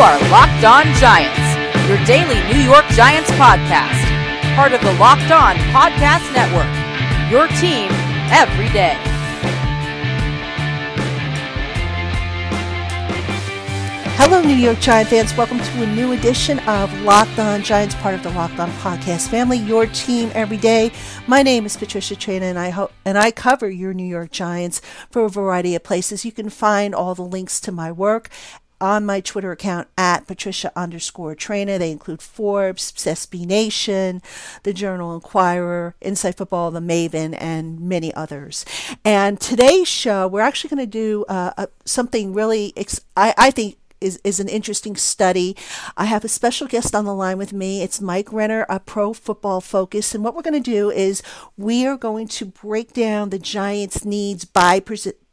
are Locked On Giants, your daily New York Giants podcast, part of the Locked On Podcast Network. Your team every day. Hello, New York Giant fans. Welcome to a new edition of Locked On Giants, part of the Locked On Podcast family. Your team every day. My name is Patricia Traina, and I hope and I cover your New York Giants for a variety of places. You can find all the links to my work on my Twitter account at Patricia underscore Traina. They include Forbes, SB Nation, the Journal Inquirer, Inside Football, The Maven, and many others. And today's show, we're actually going to do uh, a, something really, ex- I, I think, is, is an interesting study. I have a special guest on the line with me. It's Mike Renner, a pro football focus. And what we're going to do is we are going to break down the Giants' needs by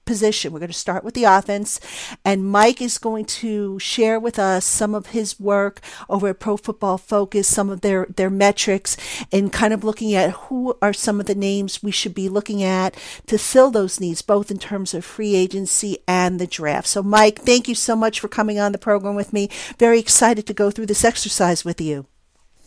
position. We're going to start with the offense, and Mike is going to share with us some of his work over at Pro Football Focus, some of their, their metrics, and kind of looking at who are some of the names we should be looking at to fill those needs, both in terms of free agency and the draft. So, Mike, thank you so much for coming on the program with me. Very excited to go through this exercise with you.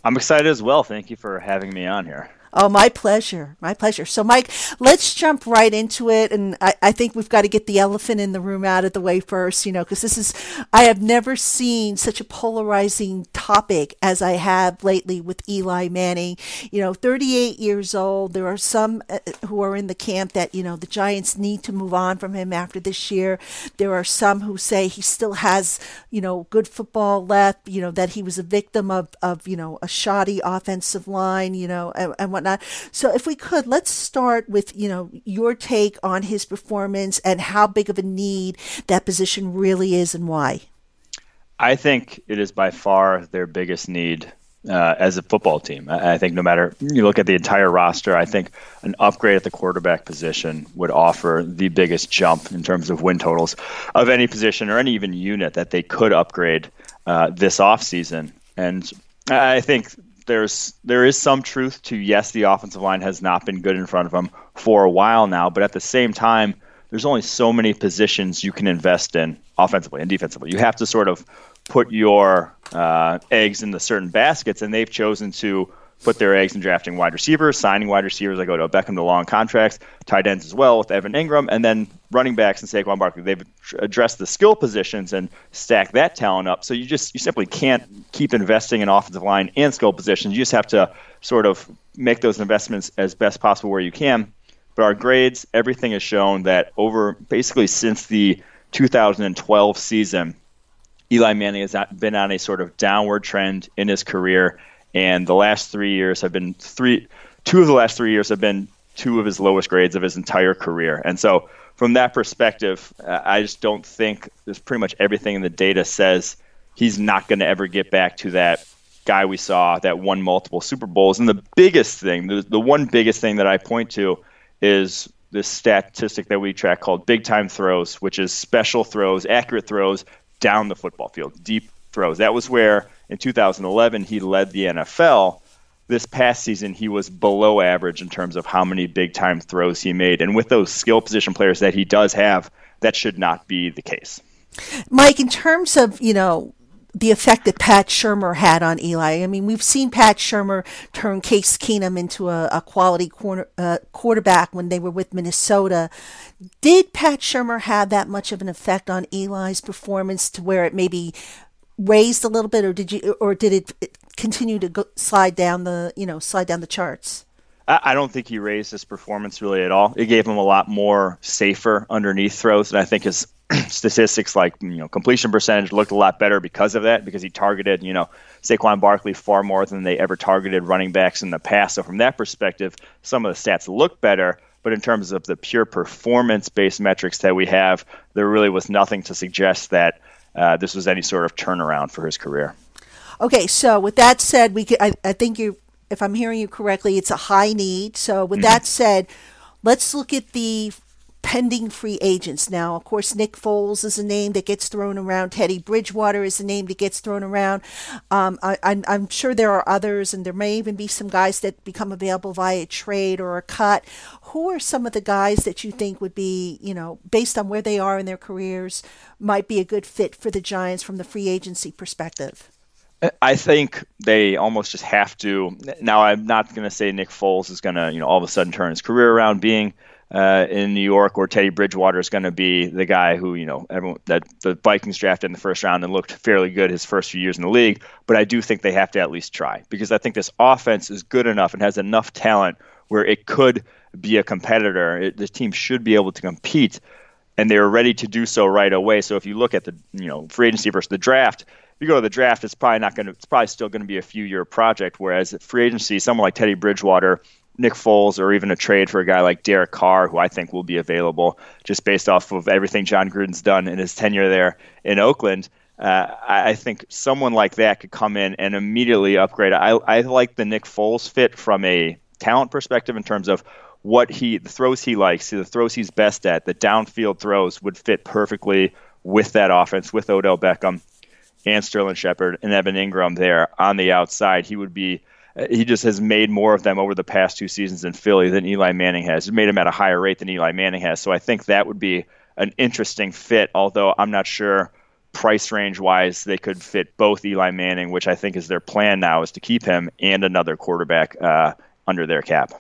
I'm excited as well. Thank you for having me on here. Oh, my pleasure. My pleasure. So, Mike, let's jump right into it. And I, I think we've got to get the elephant in the room out of the way first, you know, because this is, I have never seen such a polarizing topic as I have lately with Eli Manning. You know, 38 years old. There are some uh, who are in the camp that, you know, the Giants need to move on from him after this year. There are some who say he still has, you know, good football left, you know, that he was a victim of, of you know, a shoddy offensive line, you know, and, and whatnot. So if we could, let's start with, you know, your take on his performance and how big of a need that position really is and why. I think it is by far their biggest need uh, as a football team. I, think no matter you look at the entire roster, I think an upgrade at the quarterback position would offer the biggest jump in terms of win totals of any position or any even unit that they could upgrade uh, this offseason. And I think there's there is some truth to yes, the offensive line has not been good in front of them for a while now, but at the same time, there's only so many positions you can invest in offensively and defensively. You have to sort of put your uh, eggs into certain baskets, and they've chosen to put their eggs in drafting wide receivers, signing wide receivers I go to Beckham to long contracts, tight ends as well with Evan Engram, and then running backs and Saquon Barkley. They've addressed the skill positions and stacked that talent up. So you just you simply can't keep investing in offensive line and skill positions. You just have to sort of make those investments as best possible where you can. But our grades, everything has shown that over basically since the 2012 season, Eli Manning has been on a sort of downward trend in his career and the last three years have been three. Two of the last three years have been two of his lowest grades of his entire career, and so from that perspective, uh, I just don't think there's pretty much everything in the data says he's not going to ever get back to that guy we saw that won multiple Super Bowls. And the biggest thing, the, the one biggest thing that I point to is this statistic that we track called big time throws, which is special throws, accurate throws down the football field, deep throws. That was where in 2011, he led the NFL. This past season, he was below average in terms of how many big time throws he made. And with those skill position players that he does have, that should not be the case. Mike, in terms of, you know, the effect that Pat Shurmur had on Eli. I mean, we've seen Pat Shurmur turn Case Keenum into a, a quality uh, quarterback when they were with Minnesota. Did Pat Shurmur have that much of an effect on Eli's performance to where it maybe raised a little bit, or did you, or did it continue to go, slide down the, you know, slide down the charts? I don't think he raised his performance really at all. It gave him a lot more safer underneath throws, and I think his statistics like you know completion percentage looked a lot better because of that because he targeted you know Saquon Barkley far more than they ever targeted running backs in the past. So from that perspective, some of the stats look better. But in terms of the pure performance-based metrics that we have, there really was nothing to suggest that uh, this was any sort of turnaround for his career. Okay, so with that said, we could, I, I think you, if I'm hearing you correctly, it's a high need. So with mm-hmm. that said, let's look at the pending free agents. Now, of course, Nick Foles is a name that gets thrown around. Teddy Bridgewater is a name that gets thrown around. Um, I, am sure there are others, and there may even be some guys that become available via trade or a cut. Who are some of the guys that you think would be, you know, based on where they are in their careers, might be a good fit for the Giants from the free agency perspective? I think they almost just have to. Now, I'm not going to say Nick Foles is going to, you know, all of a sudden turn his career around being uh, in New York, or Teddy Bridgewater is going to be the guy who, you know, everyone that the Vikings drafted in the first round and looked fairly good his first few years in the league. But I do think they have to at least try because I think this offense is good enough and has enough talent where it could be a competitor. It, the team should be able to compete, and they are ready to do so right away. So if you look at the, you know, free agency versus the draft if you go to the draft, it's probably not going to. It's probably still going to be a few year project. Whereas free agency, someone like Teddy Bridgewater, Nick Foles, or even a trade for a guy like Derek Carr, who I think will be available just based off of everything Jon Gruden's done in his tenure there in Oakland. Uh, I, think someone like that could come in and immediately upgrade. I, I like the Nick Foles fit from a talent perspective in terms of what he the throws he likes, the throws he's best at, the downfield throws would fit perfectly with that offense with Odell Beckham and Sterling Shepard and Evan Engram there on the outside, he would be. He just has made more of them over the past two seasons in Philly than Eli Manning has. He made him at a higher rate than Eli Manning has. So I think that would be an interesting fit. Although I'm not sure price range wise they could fit both Eli Manning, which I think is their plan now, is to keep him and another quarterback uh, under their cap.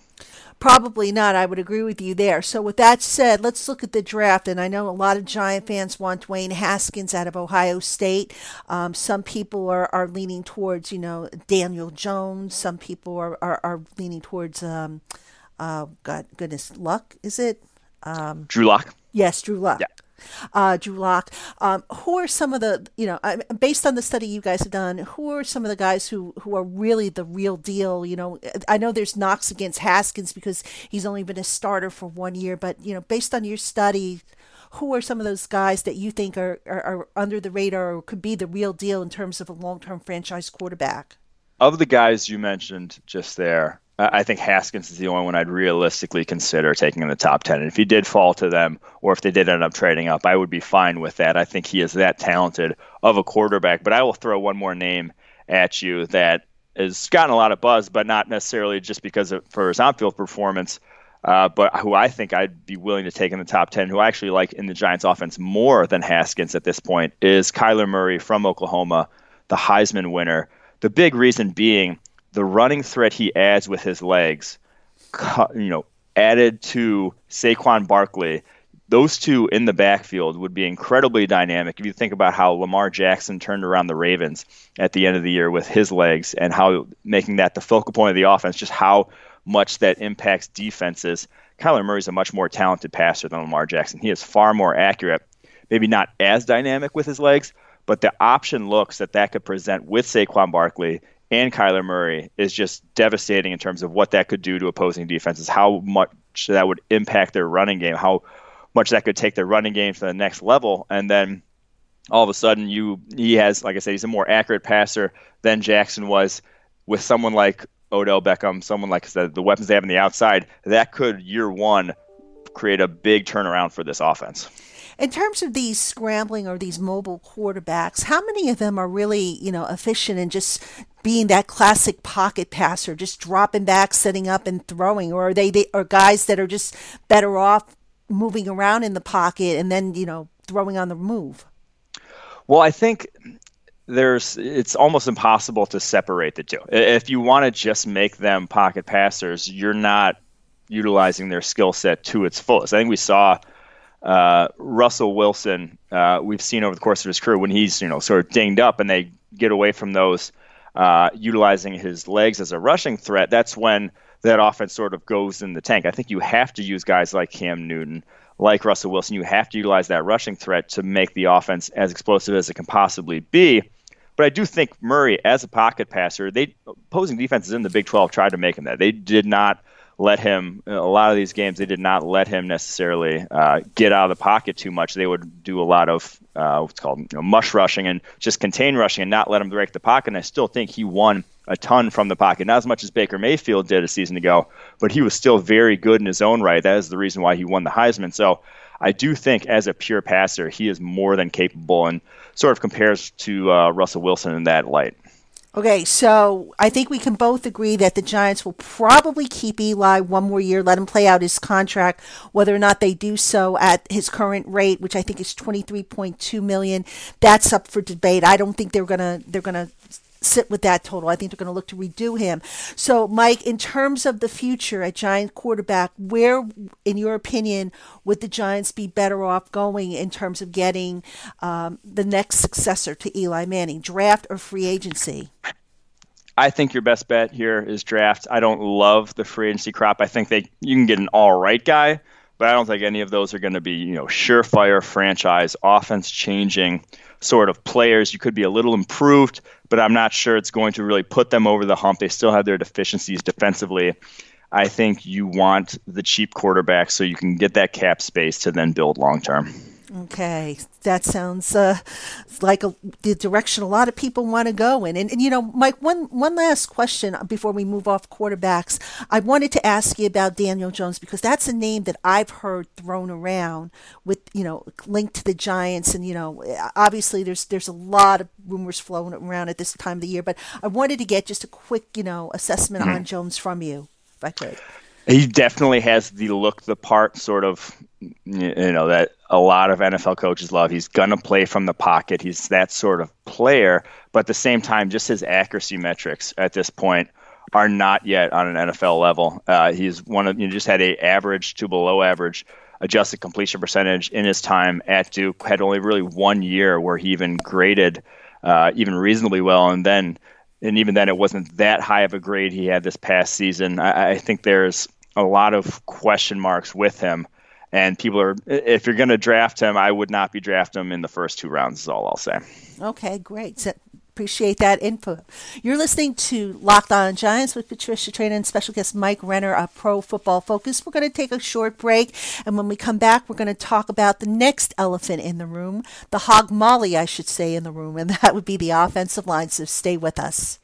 Probably not. I would agree with you there. So, with that said, let's look at the draft. And I know a lot of Giant fans want Dwayne Haskins out of Ohio State. Um, some people are, are leaning towards, you know, Daniel Jones. Some people are, are, are leaning towards, um, uh, God, goodness, Luck, is it? Um, Drew Lock. Yes, Drew Luck. Yeah uh, Drew Lock. Um, who are some of the, you know, based on the study you guys have done, who are some of the guys who, who are really the real deal? You know, I know there's knocks against Haskins because he's only been a starter for one year, but, you know, based on your study, who are some of those guys that you think are, are, are under the radar or could be the real deal in terms of a long term franchise quarterback? Of the guys you mentioned just there, I think Haskins is the only one I'd realistically consider taking in the top 10. And if he did fall to them, or if they did end up trading up, I would be fine with that. I think he is that talented of a quarterback. But I will throw one more name at you that has gotten a lot of buzz, but not necessarily just because of for his on-field performance, uh, but who I think I'd be willing to take in the top 10, who I actually like in the Giants offense more than Haskins at this point, is Kyler Murray from Oklahoma, the Heisman winner. The big reason being the running threat he adds with his legs, you know, added to Saquon Barkley, those two in the backfield would be incredibly dynamic. If you think about how Lamar Jackson turned around the Ravens at the end of the year with his legs and how making that the focal point of the offense, just how much that impacts defenses. Kyler Murray's a much more talented passer than Lamar Jackson. He is far more accurate, maybe not as dynamic with his legs, but the option looks that that could present with Saquon Barkley and Kyler Murray is just devastating in terms of what that could do to opposing defenses, how much that would impact their running game, how much that could take their running game to the next level, and then all of a sudden you he has, like I said, he's a more accurate passer than Jackson was with someone like Odell Beckham, someone like said, the weapons they have on the outside, that could year one create a big turnaround for this offense. In terms of these scrambling or these mobile quarterbacks, how many of them are really, you know, efficient in just being that classic pocket passer, just dropping back, setting up, and throwing, or are they, they are guys that are just better off moving around in the pocket and then you know throwing on the move? Well, I think there's it's almost impossible to separate the two. If you want to just make them pocket passers, you're not utilizing their skill set to its fullest. I think we saw uh, Russell Wilson, uh, we've seen over the course of his career when he's you know sort of dinged up and they get away from those, uh, utilizing his legs as a rushing threat. That's when that offense sort of goes in the tank. I think you have to use guys like Cam Newton, like Russell Wilson. You have to utilize that rushing threat to make the offense as explosive as it can possibly be. But I do think Murray, as a pocket passer, they opposing defenses in the Big 12 tried to make him that. They did not let him a lot of these games they did not let him necessarily uh, get out of the pocket too much they would do a lot of uh, what's called you know, mush rushing and just contain rushing and not let him break the pocket and i still think he won a ton from the pocket. Not as much as Baker Mayfield did a season ago, but he was still very good in his own right. That is the reason why he won the Heisman. So I do think as a pure passer, he is more than capable and sort of compares to uh, Russell Wilson in that light. Okay, so I think we can both agree that the Giants will probably keep Eli one more year, let him play out his contract. Whether or not they do so at his current rate, which I think is twenty three point two million, that's up for debate. I don't think they're gonna they're gonna sit with that total. I think they're going to look to redo him. So, Mike, in terms of the future at Giant quarterback, where, in your opinion, would the Giants be better off going in terms of getting um, the next successor to Eli Manning, draft or free agency? I think your best bet here is draft. I don't love the free agency crop. I think they you can get an all right guy, but I don't think any of those are going to be you know surefire franchise offense changing sort of players. You could be a little improved, but I'm not sure it's going to really put them over the hump. They still have their deficiencies defensively. I think you want the cheap quarterback so you can get that cap space to then build long term. Okay, that sounds uh, like a, the direction a lot of people want to go in. And, and, you know, Mike, one one last question before we move off quarterbacks. I wanted to ask you about Daniel Jones because that's a name that I've heard thrown around with you know linked to the Giants, and you know, obviously there's there's a lot of rumors flowing around at this time of the year. But I wanted to get just a quick you know assessment mm-hmm. on Jones from you, if I could. He definitely has the look the part sort of you know that a lot of NFL coaches love. He's gonna play from the pocket. He's that sort of player, but at the same time, just his accuracy metrics at this point are not yet on an NFL level. Uh, he's one of you know, just had a average to below average adjusted completion percentage in his time at Duke. Had only really one year where he even graded uh, even reasonably well, and then and even then it wasn't that high of a grade he had this past season. I, I think there's a lot of question marks with him and people are if you're going to draft him, I would not be drafting him in the first two rounds. Is all I'll say. Okay, great. So, appreciate that input. You're listening to Locked On Giants with Patricia Traina and special guest Mike Renner of Pro Football Focus. We're going to take a short break, and when we come back, we're going to talk about the next elephant in the room, the hog molly, I should say, in the room, and that would be the offensive line. So stay with us.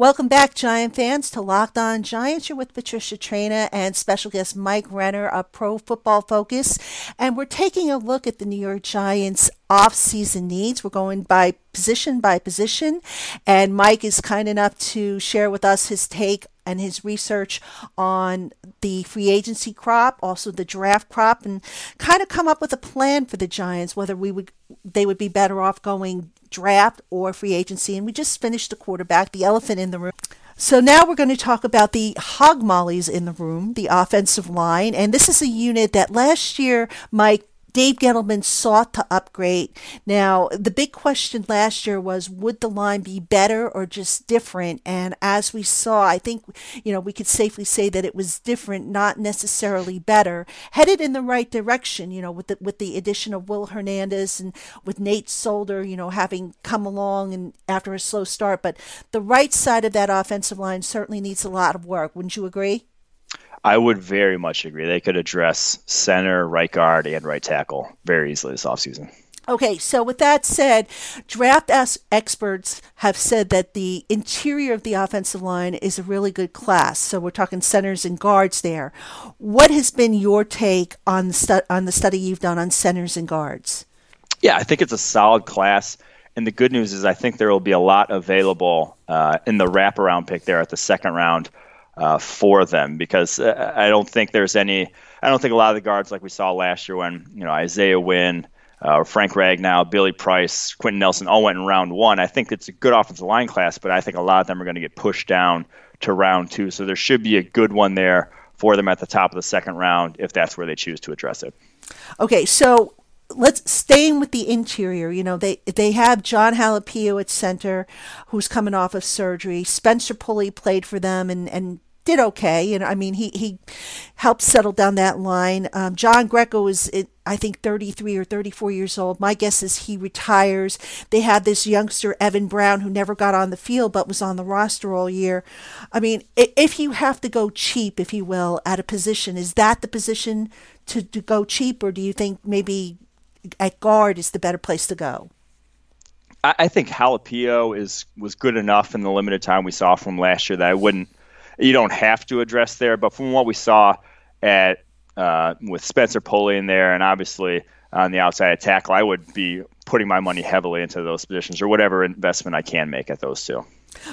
Welcome back, Giant fans, to Locked On Giants. You're with Patricia Traina and special guest Mike Renner of Pro Football Focus. And we're taking a look at the New York Giants off-season needs. We're going by position by position. And Mike is kind enough to share with us his take and his research on the free agency crop, also the draft crop, and kind of come up with a plan for the Giants, whether we would they would be better off going draft or free agency. And we just finished the quarterback, the elephant in the room. So now we're going to talk about the hog mollies in the room, the offensive line. And this is a unit that last year Mike Dave Gettleman sought to upgrade. Now, the big question last year was would the line be better or just different? And as we saw, I think, you know, we could safely say that it was different, not necessarily better, headed in the right direction, you know, with the, with the addition of Will Hernandez and with Nate Solder, you know, having come along and after a slow start. But the right side of that offensive line certainly needs a lot of work. Wouldn't you agree? I would very much agree. They could address center, right guard, and right tackle very easily this offseason. Okay, so with that said, draft experts have said that the interior of the offensive line is a really good class. So we're talking centers and guards there. What has been your take on the stu- on the study you've done on centers and guards? Yeah, I think it's a solid class. And the good news is, I think there will be a lot available uh, in the wraparound pick there at the second round uh, for them because uh, I don't think there's any. I don't think a lot of the guards like we saw last year when you know Isaiah Wynn, uh, Frank Ragnow, Billy Price, Quenton Nelson all went in round one. I think it's a good offensive line class, but I think a lot of them are going to get pushed down to round two. So there should be a good one there for them at the top of the second round if that's where they choose to address it. Okay, so let's staying with the interior. You know, they they have Jon Halapio at center, who's coming off of surgery. Spencer Pulley played for them and and did okay. And I mean, he, he helped settle down that line. Um, John Greco is, I think, 33 or 34 years old. My guess is he retires. They had this youngster, Evan Brown, who never got on the field but was on the roster all year. I mean, if you have to go cheap, if you will, at a position, is that the position to, to go cheap, or do you think maybe at guard is the better place to go? I, I think Halapio is was good enough in the limited time we saw from last year that I wouldn't. You don't have to address there, but from what we saw at uh, with Spencer Pulley in there, and obviously on the outside tackle, I would be putting my money heavily into those positions or whatever investment I can make at those two.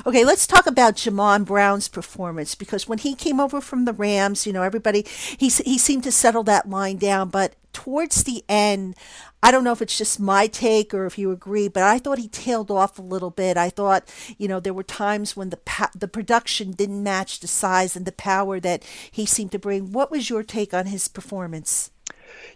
Okay, let's talk about Jamon Brown's performance because when he came over from the Rams, you know, everybody he he seemed to settle that line down, but towards the end, I don't know if it's just my take or if you agree, but I thought he tailed off a little bit. I thought, you know, there were times when the pa- the production didn't match the size and the power that he seemed to bring. What was your take on his performance?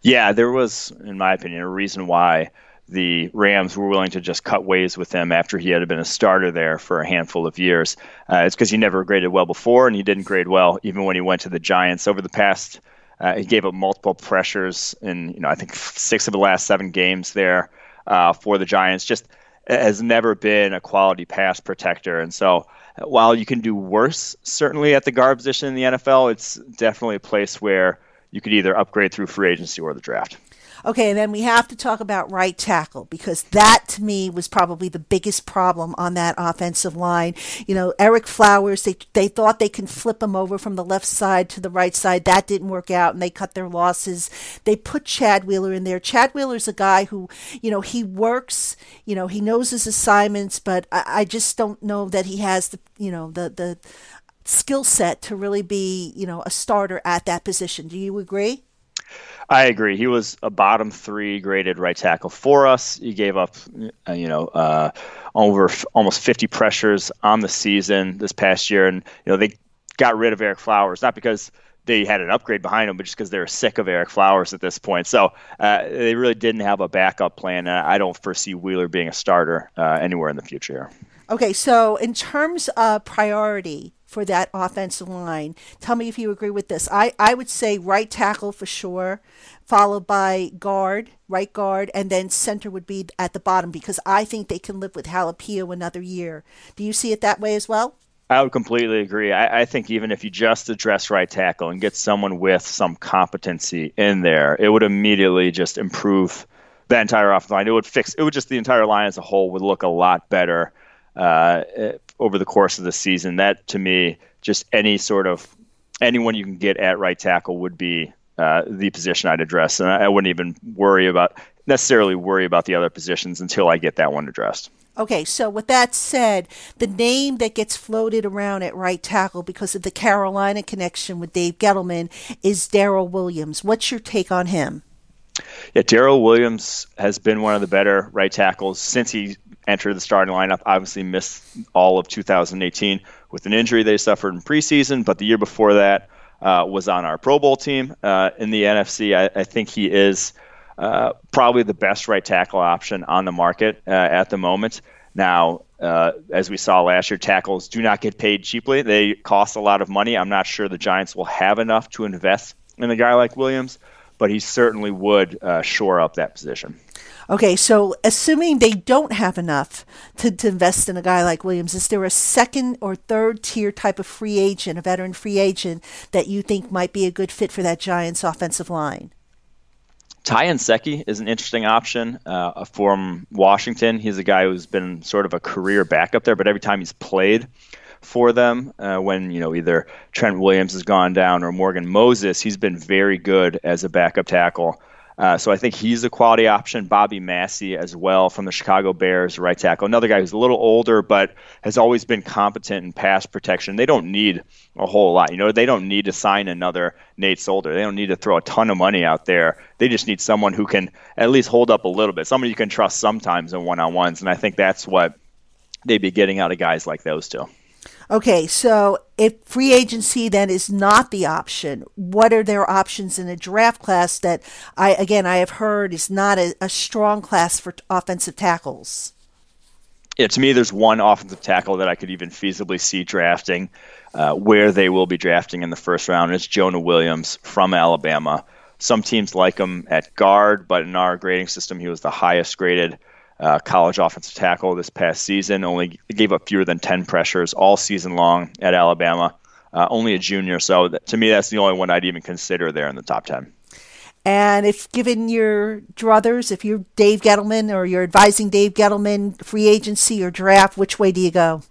Yeah, there was, in my opinion, a reason why the Rams were willing to just cut ways with him after he had been a starter there for a handful of years. Uh, it's because he never graded well before, and he didn't grade well even when he went to the Giants. Over the past, uh, he gave up multiple pressures in, you know, I think six of the last seven games there uh, for the Giants. Just has never been a quality pass protector, and so while you can do worse, certainly at the guard position in the NFL, it's definitely a place where you could either upgrade through free agency or the draft. Okay, and then we have to talk about right tackle because that to me was probably the biggest problem on that offensive line. You know, Ereck Flowers, they they thought they can flip him over from the left side to the right side. That didn't work out and they cut their losses. They put Chad Wheeler in there. Chad Wheeler's a guy who, you know, he works, you know, he knows his assignments, but I, I just don't know that he has the you know, the the skill set to really be, you know, a starter at that position. Do you agree? I agree. He was a bottom three graded right tackle for us. He gave up, uh, you know, uh, over f- almost 50 pressures on the season this past year, and you know they got rid of Ereck Flowers not because they had an upgrade behind him, but just because they were sick of Ereck Flowers at this point. So uh, they really didn't have a backup plan, and I don't foresee Wheeler being a starter uh, anywhere in the future. Okay, so in terms of priority, for that offensive line. Tell me if you agree with this. I, I would say right tackle for sure, followed by guard, right guard, and then center would be at the bottom because I think they can live with Halapio another year. Do you see it that way as well? I would completely agree. I, I, think even if you just address right tackle and get someone with some competency in there, it would immediately just improve the entire offensive line. It would fix. It would just the entire line as a whole would look a lot better uh, over the course of the season. That to me, just any sort of anyone you can get at right tackle would be uh, the position I'd address, and I, I wouldn't even worry about necessarily worry about the other positions until I get that one addressed. Okay, so with that said, the name that gets floated around at right tackle because of the Carolina connection with Dave Gettleman is Daryl Williams. What's your take on him? Yeah, Daryl Williams has been one of the better right tackles since he entered the starting lineup. Obviously, missed all of 2018 with an injury they suffered in preseason, but the year before that uh, was on our Pro Bowl team uh, in the NFC. I, I think he is uh, probably the best right tackle option on the market uh, at the moment. Now, uh, as we saw last year, tackles do not get paid cheaply. They cost a lot of money. I'm not sure the Giants will have enough to invest in a guy like Williams, but he certainly would uh, shore up that position. Okay, so assuming they don't have enough to, to invest in a guy like Williams, is there a second or third tier type of free agent, a veteran free agent, that you think might be a good fit for that Giants offensive line? Ty Nsekhe is an interesting option uh, from Washington. He's a guy who's been sort of a career backup there, but every time he's played for them, uh, when you know either Trent Williams has gone down or Morgan Moses, he's been very good as a backup tackle. Uh, so I think he's a quality option. Bobby Massie as well from the Chicago Bears, right tackle. Another guy who's a little older but has always been competent in pass protection. They don't need a whole lot. You know, they don't need to sign another Nate Solder. They don't need to throw a ton of money out there. They just need someone who can at least hold up a little bit. Somebody you can trust sometimes in one-on-ones, and I think that's what they'd be getting out of guys like those two. Okay, so if free agency then is not the option, what are their options in a draft class that I again I have heard is not a, a strong class for offensive tackles? Yeah, to me, there's one offensive tackle that I could even feasibly see drafting, uh, where they will be drafting in the first round. It's Jonah Williams from Alabama. Some teams like him at guard, but in our grading system, he was the highest graded uh, college offensive tackle this past season. Only gave up fewer than 10 pressures all season long at Alabama. Uh, only a junior, so that, to me, that's the only one I'd even consider there in the top 10. And if given your druthers, if you're Dave Gettleman or you're advising Dave Gettleman, free agency or draft, which way do you go?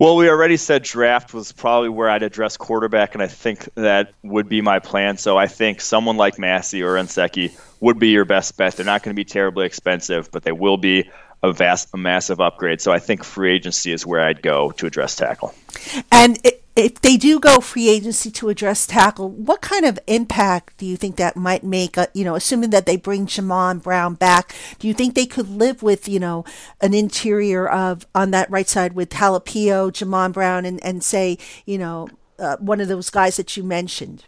Well, we already said draft was probably where I'd address quarterback, and I think that would be my plan. So I think someone like Massie or Nsekhe would be your best bet. They're not going to be terribly expensive, but they will be a vast, a massive upgrade. So I think free agency is where I'd go to address tackle. And if they do go free agency to address tackle, what kind of impact do you think that might make? Uh, you know, assuming that they bring Jamon Brown back, do you think they could live with you know an interior of on that right side with Talapio, Jamon Brown, and and say you know uh, one of those guys that you mentioned?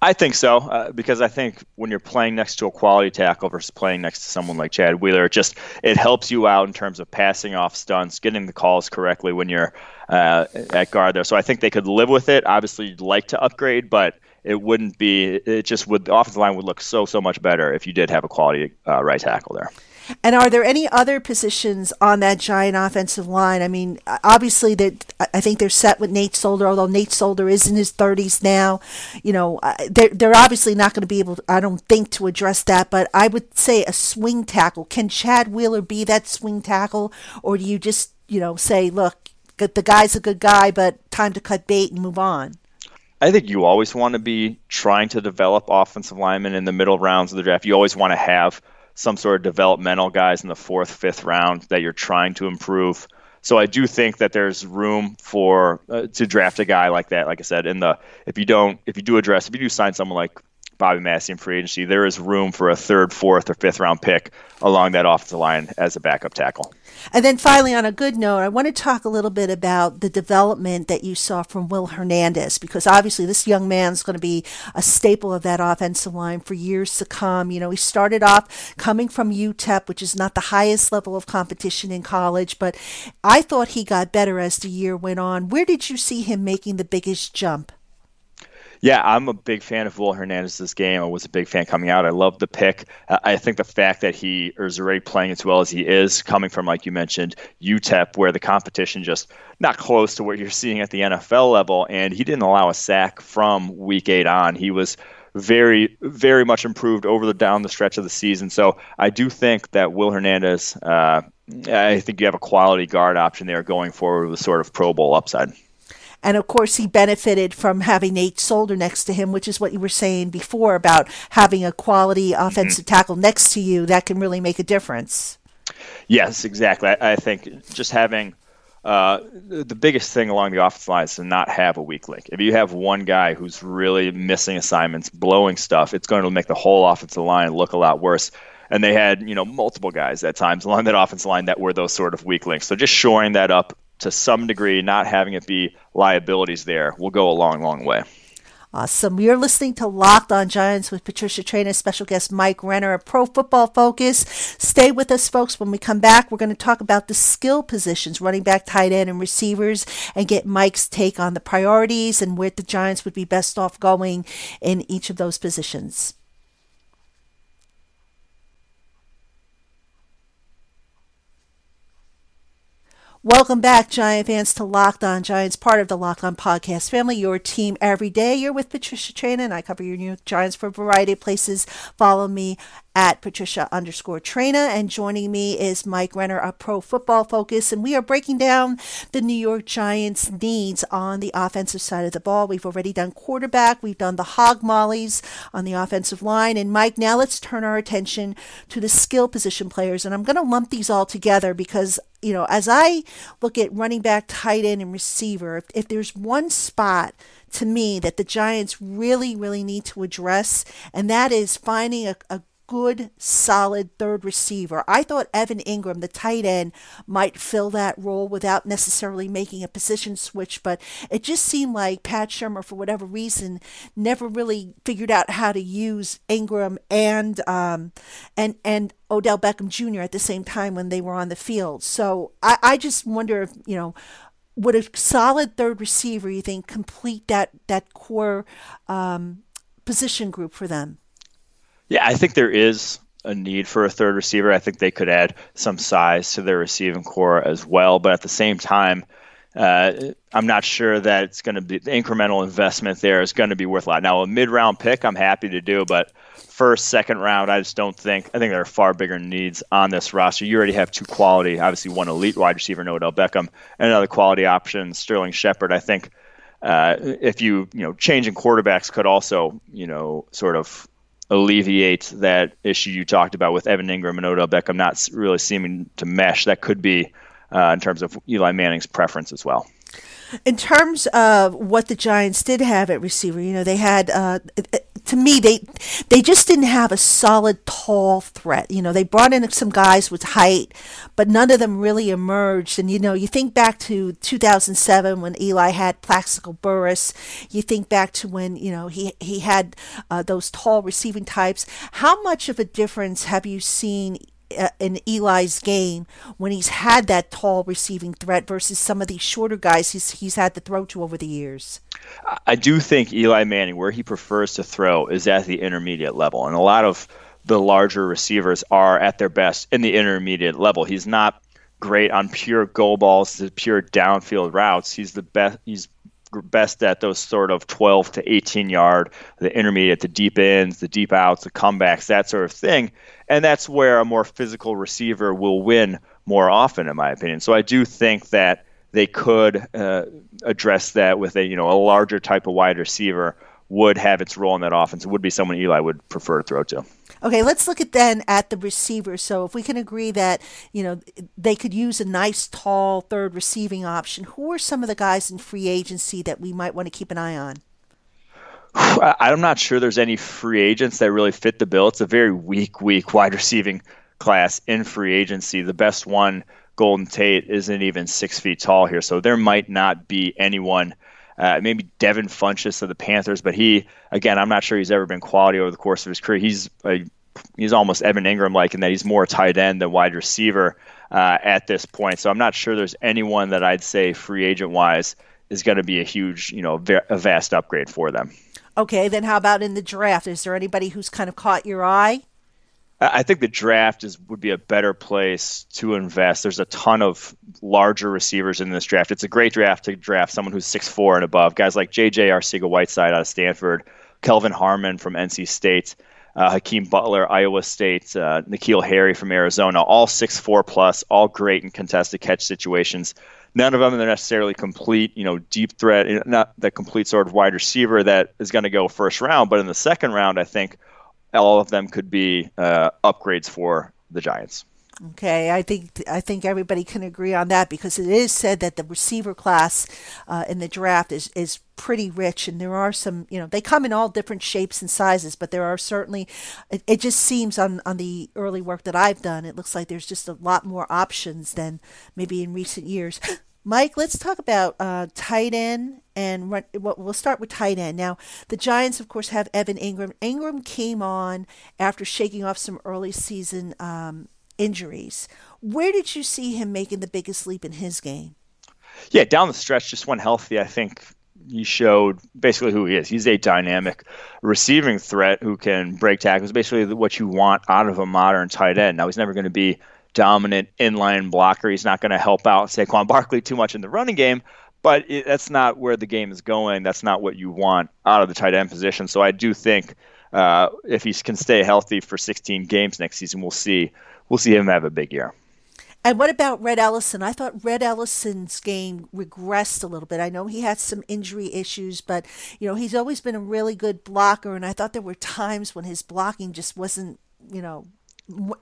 I think so uh, because I think when you're playing next to a quality tackle versus playing next to someone like Chad Wheeler, it just it helps you out in terms of passing off stunts, getting the calls correctly when you're uh, at guard there. So I think they could live with it. Obviously, you'd like to upgrade, but it wouldn't be. It just would the offensive line would look so so much better if you did have a quality uh, right tackle there. And are there any other positions on that giant offensive line? I mean, obviously that I think they're set with Nate Solder, although Nate Solder is in his 30s now. You know, uh, they're, they're obviously not going to be able, to, I don't think, to address that. But I would say a swing tackle. Can Chad Wheeler be that swing tackle, or do you just, you know, say, look, the guy's a good guy, but time to cut bait and move on? I think you always want to be trying to develop offensive linemen in the middle rounds of the draft. You always want to have some sort of developmental guys in the fourth, fifth round that you're trying to improve. So I do think that there's room for uh, to draft a guy like that. Like I said, in the if you don't if you do address if you do sign someone like Bobby Massie in free agency, there is room for a third, fourth, or fifth round pick along that offensive line as a backup tackle. And then finally, on a good note, I want to talk a little bit about the development that you saw from Will Hernandez, because obviously this young man's going to be a staple of that offensive line for years to come. You know, he started off coming from UTEP, which is not the highest level of competition in college, but I thought he got better as the year went on. Where did you see him making the biggest jump? Yeah, I'm a big fan of Will Hernandez's game. I was a big fan coming out. I love the pick. I think the fact that he is already playing as well as he is, coming from like you mentioned UTEP, where the competition just not close to what you're seeing at the NFL level, and he didn't allow a sack from week eight on. He was very, very much improved over the down the stretch of the season. So I do think that Will Hernandez. Uh, I think you have a quality guard option there going forward with sort of Pro Bowl upside. And of course, he benefited from having Nate Solder next to him, which is what you were saying before about having a quality mm-hmm. offensive mm-hmm. tackle next to you that can really make a difference. Yes, exactly. I, I think just having uh, the biggest thing along the offensive line is to not have a weak link. If you have one guy who's really missing assignments, blowing stuff, it's going to make the whole offensive line look a lot worse. And they had, you know, multiple guys at times along that offensive line that were those sort of weak links. So just shoring that up to some degree, not having it be liabilities there will go a long, long way. Awesome. You're listening to Locked on Giants with Patricia Traina, special guest Mike Renner of Pro Football Focus. Stay with us, folks. When we come back, we're going to talk about the skill positions, running back, tight end, and receivers, and get Mike's take on the priorities and where the Giants would be best off going in each of those positions. Welcome back, Giant fans, to Locked On Giants, part of the Locked On Podcast family, your team every day. You're with Patricia Traina, and I cover your New York Giants for a variety of places. Follow me at Patricia underscore Traina. And joining me is Mike Renner of Pro Football Focus. And we are breaking down the New York Giants' needs on the offensive side of the ball. We've already done quarterback, we've done the hog mollies on the offensive line. And Mike, now let's turn our attention to the skill position players. And I'm going to lump these all together because you know, as I look at running back, tight end, and receiver, if, if, there's one spot to me that the Giants really, really need to address, and that is finding a, a good, solid third receiver. I thought Evan Engram, the tight end, might fill that role without necessarily making a position switch, but it just seemed like Pat Shurmur, for whatever reason, never really figured out how to use Engram and um, and and Odell Beckham Jr. at the same time when they were on the field. So I, I just wonder if you know would a solid third receiver you think complete that that core um, position group for them? Yeah, I think there is a need for a third receiver. I think they could add some size to their receiving corps as well. But at the same time, uh, I'm not sure that it's going to be the incremental investment there is going to be worth a lot. Now, a mid round pick, I'm happy to do, but first, second round. I just don't think. I think there are far bigger needs on this roster. You already have two quality, obviously one elite wide receiver, Odell Beckham, and another quality option, Sterling Shepard. I think uh, if you you know changing quarterbacks could also you know sort of alleviate that issue you talked about with Evan Engram and Odell Beckham not really seeming to mesh. That could be uh, in terms of Eli Manning's preference as well. In terms of what the Giants did have at receiver, you know, they had uh, to me they they just didn't have a solid tall threat. You know, they brought in some guys with height, but none of them really emerged. And you know, you think back to 2007 when Eli had Plaxico Burress. You think back to when you know he he had uh, those tall receiving types. How much of a difference have you seen? Uh, in Eli's game when he's had that tall receiving threat versus some of these shorter guys he's he's had to throw to over the years. I do think Eli Manning, where he prefers to throw, is at the intermediate level, and a lot of the larger receivers are at their best in the intermediate level. He's not great on pure go balls, the pure downfield routes. He's the best. He's best at those sort of 12 to 18 yard, the intermediate, the deep ends, the deep outs, the comebacks, that sort of thing. And that's where a more physical receiver will win more often, in my opinion. So I do think that they could uh, address that with a you know a larger type of wide receiver would have its role in that offense. It would be someone Eli would prefer to throw to. Okay, let's look at then at the receivers. So if we can agree that you know they could use a nice tall third receiving option, who are some of the guys in free agency that we might want to keep an eye on? I'm not sure there's any free agents that really fit the bill. It's a very weak, weak wide receiving class in free agency. The best one, Golden Tate, isn't even six feet tall here, so there might not be anyone uh, maybe Devin Funchess of the Panthers, but he again, I'm not sure he's ever been quality over the course of his career. He's a, he's almost Evan Engram like in that he's more tight end than wide receiver uh, at this point. So I'm not sure there's anyone that I'd say free agent wise is going to be a huge, you know, a vast upgrade for them. Okay, then how about in the draft? Is there anybody who's kind of caught your eye? I think the draft is would be a better place to invest. There's a ton of larger receivers in this draft. It's a great draft to draft someone who's six four and above. Guys like J.J. Arcega-Whiteside out of Stanford, Kelvin Harmon from NC State, uh, Hakeem Butler, Iowa State, uh, N'Keal Harry from Arizona, all six four plus, all great in contested catch situations. None of them are necessarily complete, you know, deep threat, not the complete sort of wide receiver that is going to go first round. But in the second round, I think all of them could be uh, upgrades for the Giants. Okay, I think I think everybody can agree on that because it is said that the receiver class uh, in the draft is is pretty rich, and there are some you know they come in all different shapes and sizes, but there are certainly it, it just seems on on the early work that I've done, it looks like there's just a lot more options than maybe in recent years. Mike, let's talk about uh, tight end and run, we'll start with tight end. Now, the Giants, of course, have Evan Engram. Engram came on after shaking off some early season um, injuries. Where did you see him making the biggest leap in his game? Yeah, down the stretch, just when healthy, I think he showed basically who he is. He's a dynamic receiving threat who can break tackles, basically what you want out of a modern tight end. Now, he's never going to be dominant inline blocker. He's not going to help out Saquon Barkley too much in the running game, but it, that's not where the game is going. That's not what you want out of the tight end position. So I do think uh, if he can stay healthy for 16 games next season, we'll see we'll see him have a big year. And what about Rhett Ellison? I thought Rhett Ellison's game regressed a little bit. I know he had some injury issues, but you know he's always been a really good blocker, and I thought there were times when his blocking just wasn't, you know,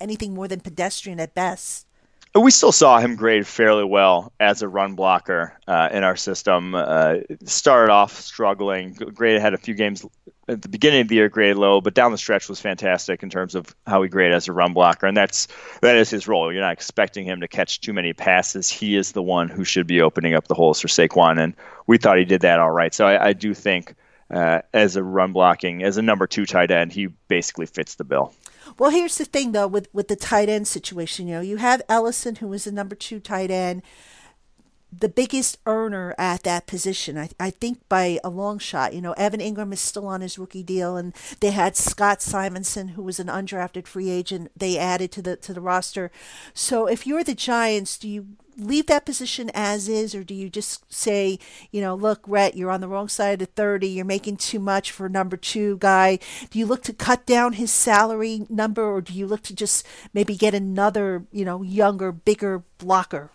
anything more than pedestrian at best. We still saw him grade fairly well as a run blocker uh, in our system. Uh, started off struggling. Grade had a few games at the beginning of the year, grade low, but down the stretch was fantastic in terms of how he graded as a run blocker, and that's that is his role. You're not expecting him to catch too many passes. He is the one who should be opening up the holes for Saquon, and we thought he did that all right. So I, I do think uh, as a run blocking, as a number two tight end, he basically fits the bill. Well, here's the thing though with with the tight end situation. You know, you have Ellison who is the number two tight end. The biggest earner at that position. I, I think by a long shot. You know, Evan Engram is still on his rookie deal, and they had Scott Simonson, who was an undrafted free agent. They added to the to the roster. So if you're the Giants, do you leave that position as is, or do you just say, you know, look, Rhett, you're on the wrong side of the 30, you're making too much for number two guy? Do you look to cut down his salary number, or do you look to just maybe get another, you know, younger, bigger blocker?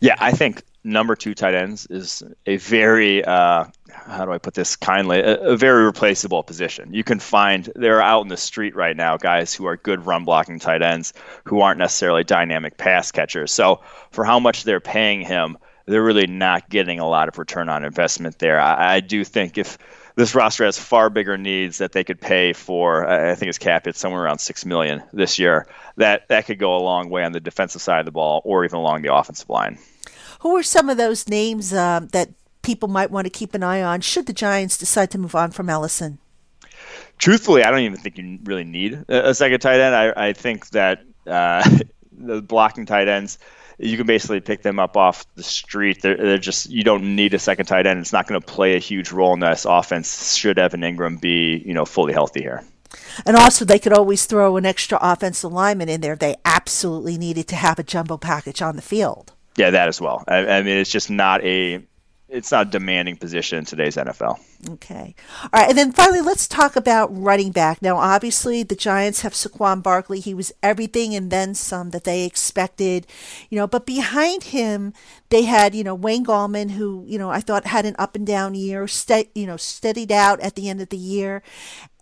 Yeah, I think number two tight ends is a very uh, how do I put this kindly a, a, very replaceable position. You can find they're out in the street right now guys who are good run blocking tight ends who aren't necessarily dynamic pass catchers. So for how much they're paying him, they're really not getting a lot of return on investment there. I, I do think if this roster has far bigger needs that they could pay for. I think it's cap it's somewhere around six million this year. That that could go a long way on the defensive side of the ball, or even along the offensive line. Who are some of those names uh, that people might want to keep an eye on should the Giants decide to move on from Ellison? Truthfully, I don't even think you really need a second tight end. I, I think that uh, the blocking tight ends you can basically pick them up off the street. They're, they're just you don't need a second tight end. It's not going to play a huge role in this offense. Should Evan Engram be you know fully healthy here? And also, they could always throw an extra offensive lineman in there. They absolutely needed to have a jumbo package on the field. Yeah, that as well. I, I mean, it's just not a it's not a demanding position in today's NFL. Okay. All right. And then finally, let's talk about running back. Now, obviously, the Giants have Saquon Barkley. He was everything and then some that they expected, you know, but behind him, they had, you know, Wayne Gallman, who, you know, I thought had an up and down year, ste- you know, steadied out at the end of the year.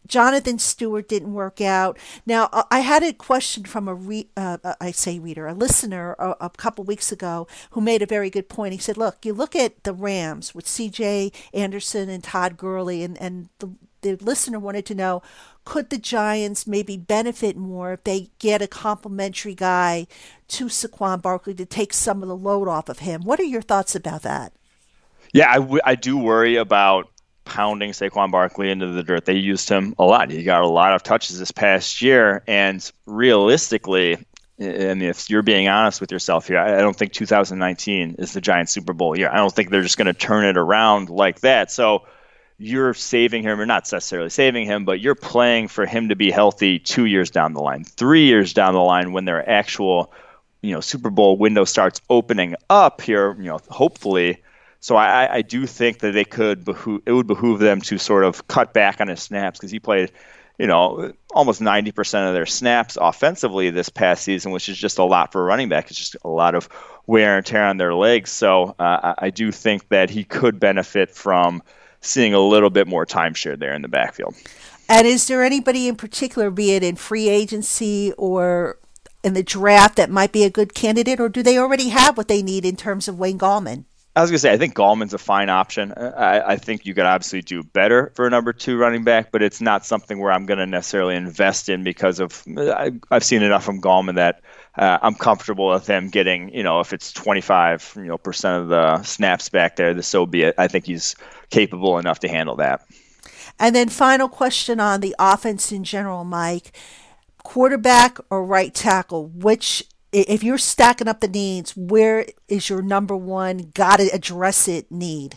Jonathan Stewart didn't work out. Now, uh, I had a question from a re- uh, uh, I say reader, a listener a, a couple weeks ago who made a very good point. He said, "Look, you look at the Rams with C.J. Anderson and Todd Gurley, and and the the listener wanted to know." Could the Giants maybe benefit more if they get a complementary guy to Saquon Barkley to take some of the load off of him? What are your thoughts about that? Yeah, I, w- I do worry about pounding Saquon Barkley into the dirt. They used him a lot. He got a lot of touches this past year, and realistically, and if you're being honest with yourself here, I don't think 2019 is the Giants Super Bowl year. I don't think they're just going to turn it around like that. So you're saving him, or not necessarily saving him, but you're playing for him to be healthy two years down the line, three years down the line when their actual, you know, Super Bowl window starts opening up here. You know, hopefully so I, I do think that they could it would behoove them to sort of cut back on his snaps because he played, you know, almost 90% of their snaps offensively this past season, which is just a lot for a running back. It's just a lot of wear and tear on their legs. So uh, I do think that he could benefit from seeing a little bit more time shared there in the backfield. And is there anybody in particular, be it in free agency or in the draft, that might be a good candidate, or do they already have what they need in terms of Wayne Gallman? I was gonna say I think Gallman's a fine option. I, I, think you could obviously do better for a number two running back, but it's not something where I'm gonna necessarily invest in because of I, have seen enough from Gallman that uh, I'm comfortable with him getting you know if it's 25 you know percent of the snaps back there, the so be it. I think he's capable enough to handle that. And then final question on the offense in general, Mike. Quarterback or right tackle, which if you're stacking up the needs, where is your number one got to address it need?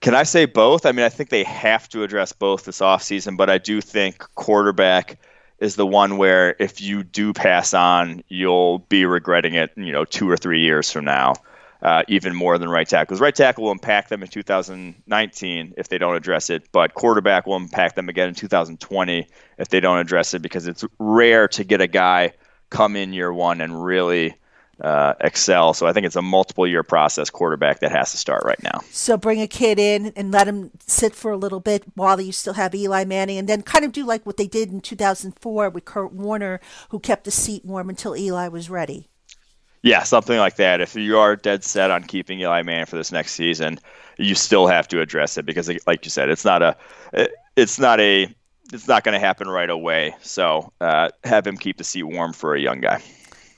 Can I say both? I mean, I think they have to address both this offseason, but I do think quarterback is the one where if you do pass on, you'll be regretting it, you know, two or three years from now, uh, even more than right tackle. Because right tackle will impact them in 2019 if they don't address it, but quarterback will impact them again in 2020 if they don't address it because it's rare to get a guy – come in year one and really uh, excel. So I think it's a multiple year process quarterback that has to start right now. So bring a kid in and let him sit for a little bit while you still have Eli Manning, and then kind of do like what they did in 2004 with Kurt Warner, who kept the seat warm until Eli was ready. Yeah, something like that. If you are dead set on keeping Eli Manning for this next season, you still have to address it because, like you said, it's not a, it's not a it's not going to happen right away. So uh, have him keep the seat warm for a young guy.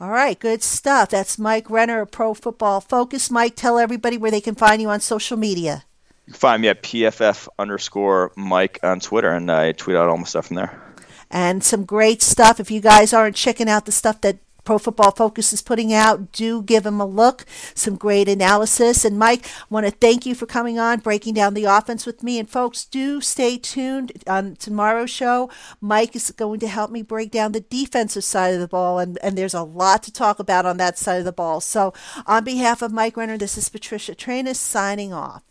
All right, good stuff. That's Mike Renner of Pro Football Focus. Mike, tell everybody where they can find you on social media. You can find me at PFF underscore Mike on Twitter, and I tweet out all my stuff from there. And some great stuff. If you guys aren't checking out the stuff that Pro Football Focus is putting out. Do give them a look. Some great analysis. And Mike, I want to thank you for coming on, breaking down the offense with me. And folks, do stay tuned on tomorrow's show. Mike is going to help me break down the defensive side of the ball, and, and there's a lot to talk about on that side of the ball. So, on behalf of Mike Renner, this is Patricia Traina signing off.